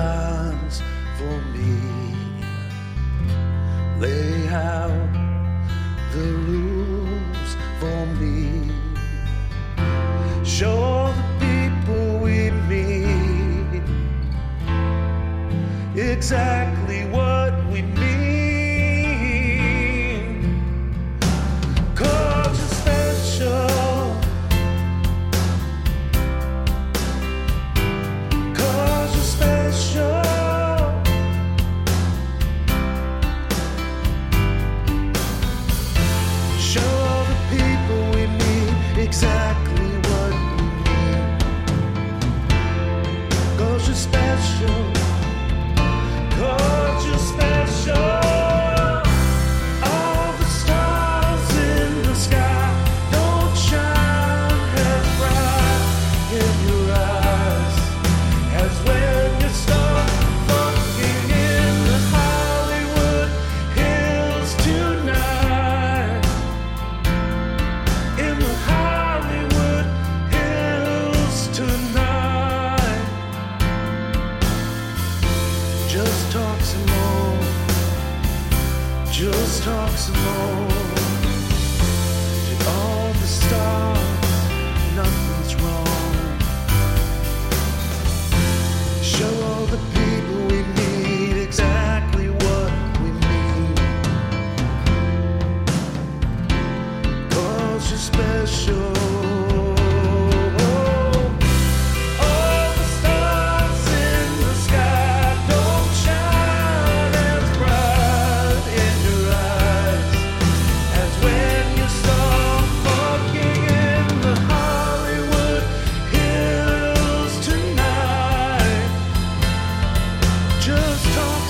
plans for me. Lay out the rules for me. Show the people we meet exactly what we mean. exactly. some more. Just talk some more. Did all the stars, nothing's wrong. Show all the people we need exactly what we need. you you're special.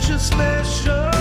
social special.